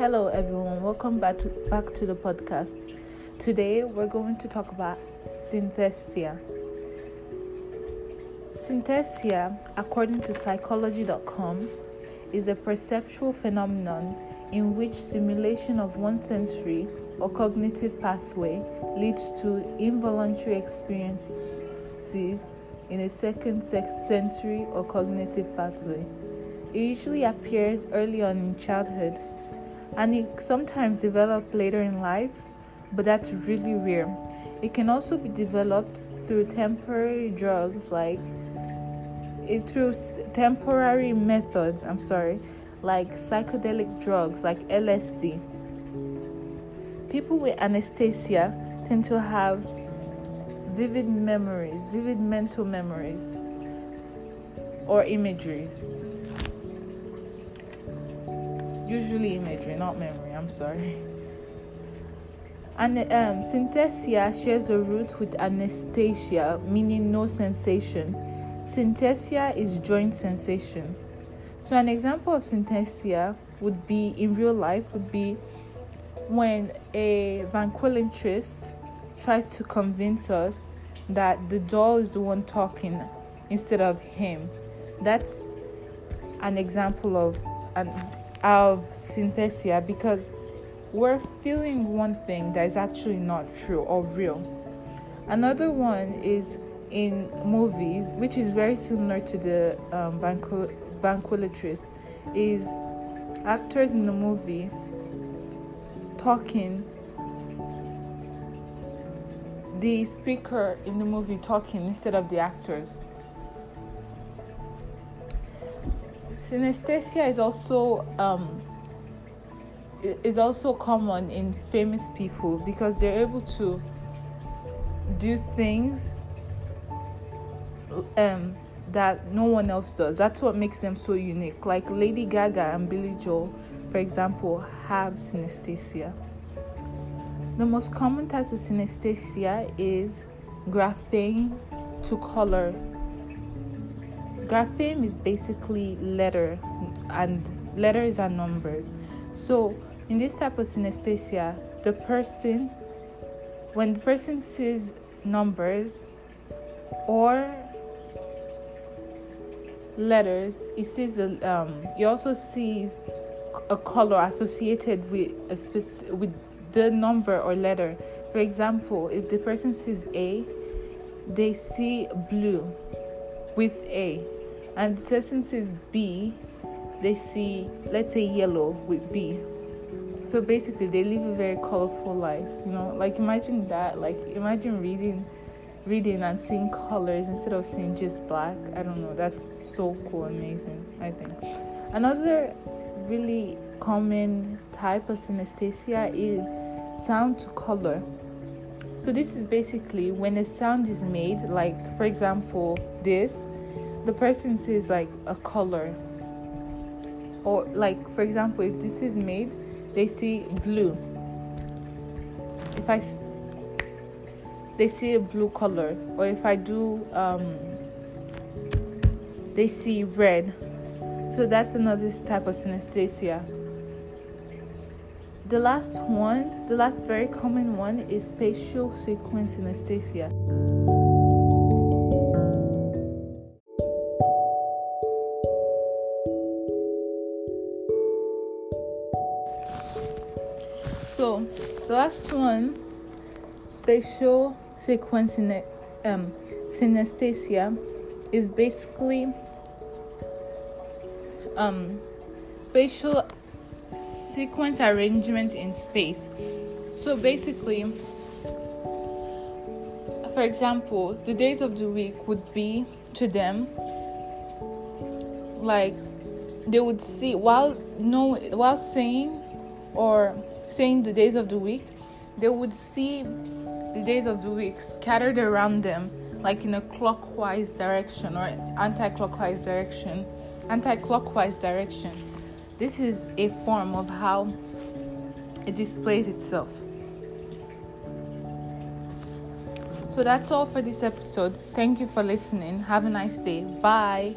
Hello, everyone. Welcome back to, back to the podcast. Today, we're going to talk about synesthesia. Synesthesia, according to psychology.com, is a perceptual phenomenon in which simulation of one sensory or cognitive pathway leads to involuntary experiences in a second sensory or cognitive pathway. It usually appears early on in childhood and it sometimes develops later in life, but that's really rare. It can also be developed through temporary drugs like it through temporary methods, I'm sorry, like psychedelic drugs like LSD. People with anesthesia tend to have vivid memories, vivid mental memories or imageries usually imagery, not memory. I'm sorry. And um, synesthesia shares a root with anesthesia, meaning no sensation. Synesthesia is joint sensation. So, an example of synesthesia would be in real life would be when a ventriloquist tries to convince us that the doll is the one talking instead of him. That's an example of an of synesthesia because we're feeling one thing that is actually not true or real. Another one is in movies, which is very similar to the um, ventriloquist, is actors in the movie talking, the speaker in the movie talking instead of the actors. Synesthesia is also um, is also common in famous people because they're able to do things um, that no one else does. That's what makes them so unique. Like Lady Gaga and Billy Joel, for example, have synesthesia. The most common type of synesthesia is grapheme to color grapheme is basically letter and letters and numbers. So in this type of synesthesia the person when the person sees numbers or letters he sees a um, he also sees a color associated with a spec- with the number or letter. For example if the person sees a they see blue with a and since it's B, they see, let's say, yellow with B. So basically, they live a very colorful life. You know, like imagine that. Like imagine reading, reading and seeing colors instead of seeing just black. I don't know. That's so cool, amazing. I think. Another really common type of synesthesia is sound to color. So this is basically when a sound is made, like for example, this the person sees like a color. Or like for example if this is made they see blue. If i they see a blue color. Or if i do um they see red. So that's another type of synesthesia. The last one the last very common one is spatial sequence synesthesia So the last one, spatial sequencing um, synesthesia, is basically um, spatial sequence arrangement in space. So basically, for example, the days of the week would be to them like they would see while no while saying or saying the days of the week, they would see the days of the week scattered around them, like in a clockwise direction or anti-clockwise direction. Anti-clockwise direction. This is a form of how it displays itself. So that's all for this episode. Thank you for listening. Have a nice day. Bye.